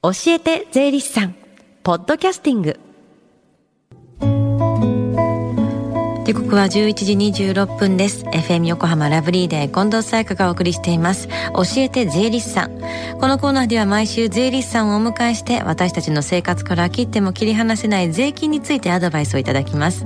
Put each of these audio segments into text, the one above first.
教えて税理士さん。ポッドキャスティング。時刻は11時26分です。FM 横浜ラブリーで近藤沙耶香がお送りしています。教えて税理士さん。このコーナーでは毎週税理士さんをお迎えして私たちの生活から切っても切り離せない税金についてアドバイスをいただきます。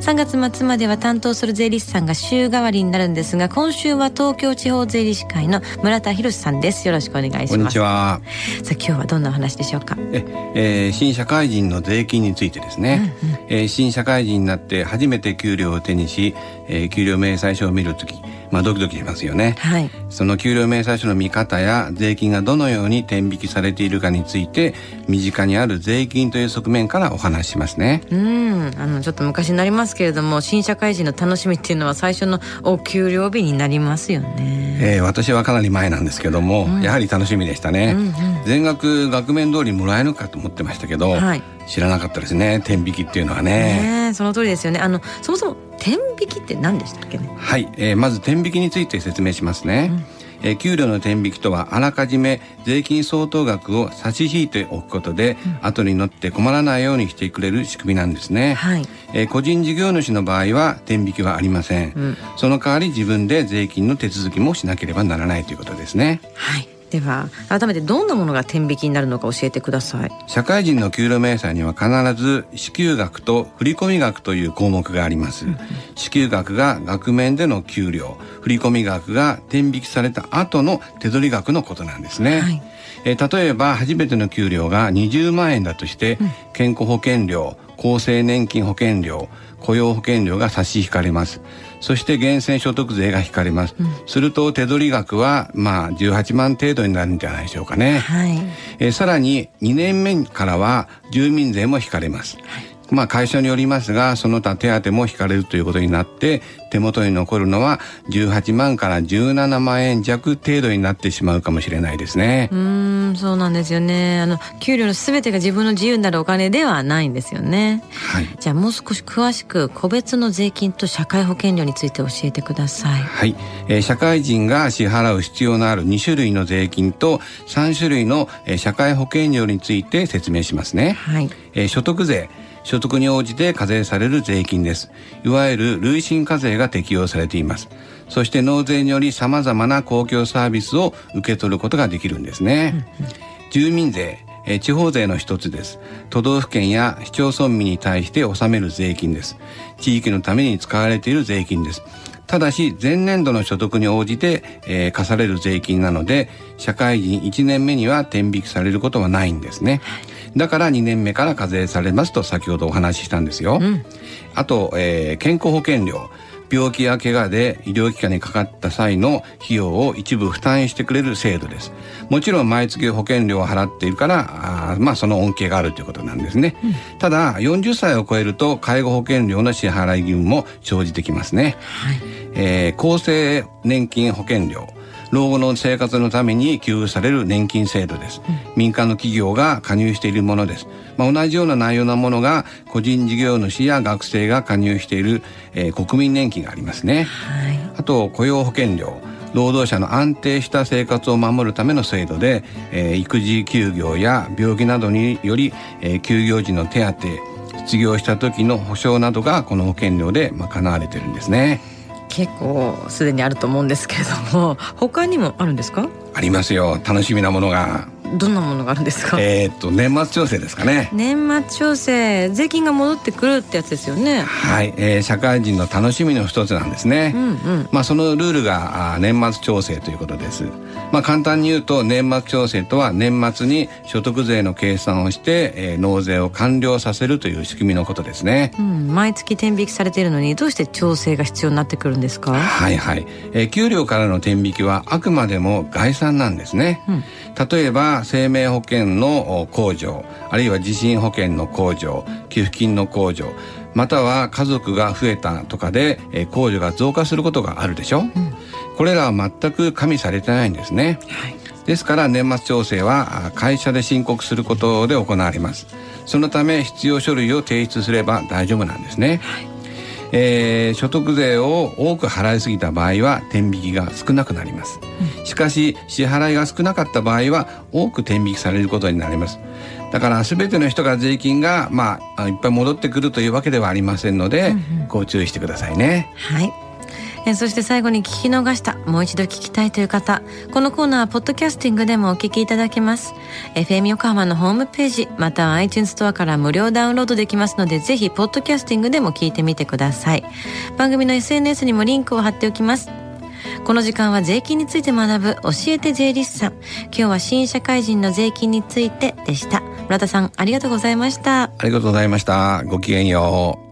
3月末までは担当する税理士さんが週替わりになるんですが今週は東京地方税理士会の村田博さんです。よろしくお願いします。こんにちは。さあ今日はどんなお話でしょうか？え、えー、新社会人の税金についてですね、うんうん、えー、新社会人になって初めて給料料を手にし、えー、給料明細書を見るとき、まあ、ドキドキしますよね、はい、その給料明細書の見方や税金がどのように天引きされているかについて身近にある税金という側面からお話ししますね。うん。あのちょっと昔になりますけれども新社会人の楽しみっていうのは最初のお給料日になりますよね、えー、私はかなり前なんですけども、うん、やはり楽しみでしたね、うんうん、全額額面通りもらえるかと思ってましたけど、はい、知らなかったですね天引きっていうのはね。ねその通りですよね。あのそもそも天引きって何でしたっけね？はい、えー、まず天引きについて説明しますね、うん。え給料の天引きとはあらかじめ税金相当額を差し引いておくことで、うん、後に乗って困らないようにしてくれる仕組みなんですね、はい、えー、個人事業主の場合は天引きはありません、うん、その代わり自分で税金の手続きもしなければならないということですね。はいでは改めてどんなものが天引きになるのか教えてください。社会人の給料明細には必ず支給額と振込額という項目があります、支給額が額面での給料。振込額が天引きされた後の手取り額のことなんですね、はい、え例えば初めての給料が20万円だとして、うん、健康保険料厚生年金保険料雇用保険料が差し引かれます。そして源泉所得税が引かれます、うん、すると手取り額はまあ18万程度になるんじゃないでしょうかね、はい、えさらに2年目からは住民税も引かれます、はいまあ会社によりますが、その他手当も引かれるということになって、手元に残るのは18万から17万円弱程度になってしまうかもしれないですね。うん、そうなんですよね。あの、給料のすべてが自分の自由になるお金ではないんですよね。はい。じゃあもう少し詳しく、個別の税金と社会保険料について教えてください。はい。えー、社会人が支払う必要のある2種類の税金と3種類の、えー、社会保険料について説明しますね。はい。えー、所得税。所得に応じて課税される税金です。いわゆる累進課税が適用されています。そして納税により様々な公共サービスを受け取ることができるんですね。住民税、え地方税の一つです。都道府県や市町村民に対して納める税金です。地域のために使われている税金です。ただし前年度の所得に応じて、えー、課される税金なので社会人1年目には天引きされることはないんですね。だから2年目から課税されますと先ほどお話ししたんですよ。うん、あと、えー、健康保険料。病気や怪我で医療機関にかかった際の費用を一部負担してくれる制度です。もちろん毎月保険料を払っているから、あまあその恩恵があるということなんですね。うん、ただ、40歳を超えると介護保険料の支払い義務も生じてきますね。はい、えー、厚生年金保険料。老後の生活のために給付される年金制度です、うん、民間の企業が加入しているものです、まあ、同じような内容のものが個人事業主や学生が加入している、えー、国民年金がありますね、はい、あと雇用保険料。労働者の安定した生活を守るための制度で、えー、育児休業や病気などにより、えー、休業時の手当失業した時の保障などがこの保険料で賄われてるんですね。結構すでにあると思うんですけれども他にもあるんですか？ありますよ。楽しみなものが。どんなものがあるんですか？えっと年末調整ですかね。年末調整税金が戻ってくるってやつですよね。はい、えー、社会人の楽しみの一つなんですね、うんうん、まあそのルールが年末調整ということです。まあ簡単に言うと年末調整とは年末に所得税の計算をして、えー、納税を完了させるという仕組みのことですね、うん、毎月天引きされているのにどうして調整が必要になってくるんですか？はいはい、えー、給料からの天引きはあくまでも概算なんですね、うん、例えば生命保険の控除あるいは地震保険の控除給付金の控除または家族が増えたとかで、え控除が増加することがあるでしょ、うん、これらは全く加味されてないんですね、はい、ですから年末調整は会社で申告することで行われます。そのため必要書類を提出すれば大丈夫なんですね、はいえー、所得税を多く払いすぎた場合は天引きが少なくなります、うん、しかし支払いが少なかった場合は多く天引きされることになります。だから全ての人が税金がまあいっぱい戻ってくるというわけではありませんので、うんうん、ご注意してくださいね。はいえそして最後に聞き逃したもう一度聞きたいという方このコーナーはポッドキャスティングでもお聞きいただけます。FM 横浜のホームページまたは iTunes ストアから無料ダウンロードできますのでぜひポッドキャスティングでも聞いてみてください。番組の SNS にもリンクを貼っておきます。この時間は税金について学ぶ教えて税理士さん。今日は新社会人の税金についてでした。村田さんありがとうございました。ありがとうございました。ごきげんよう。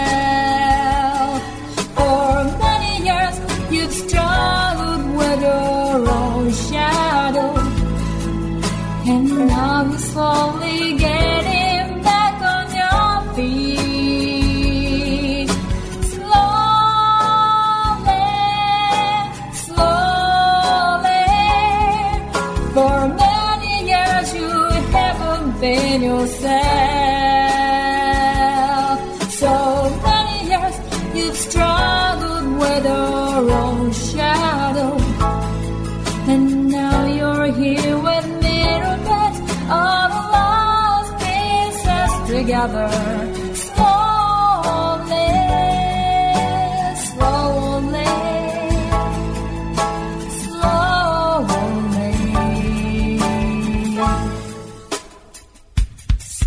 Yourself. So many years you've struggled with your own shadow. And now you're here with together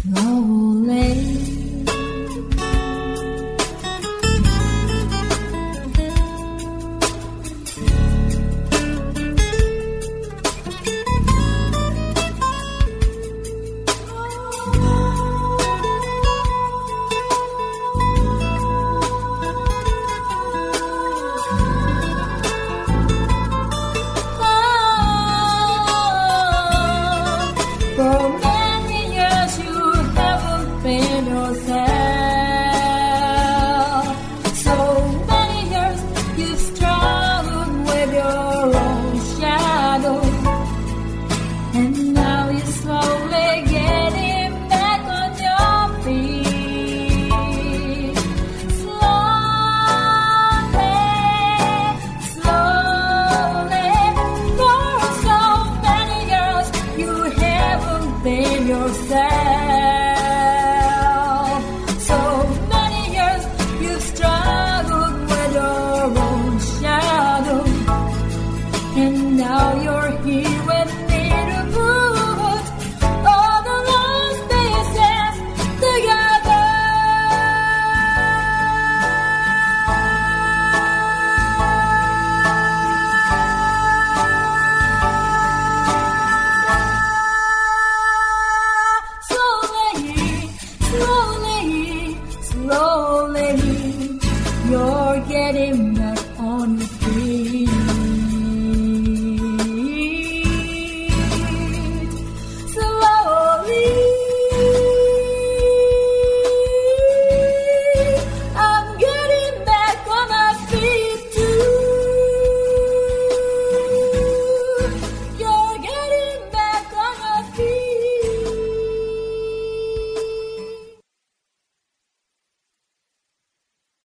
No.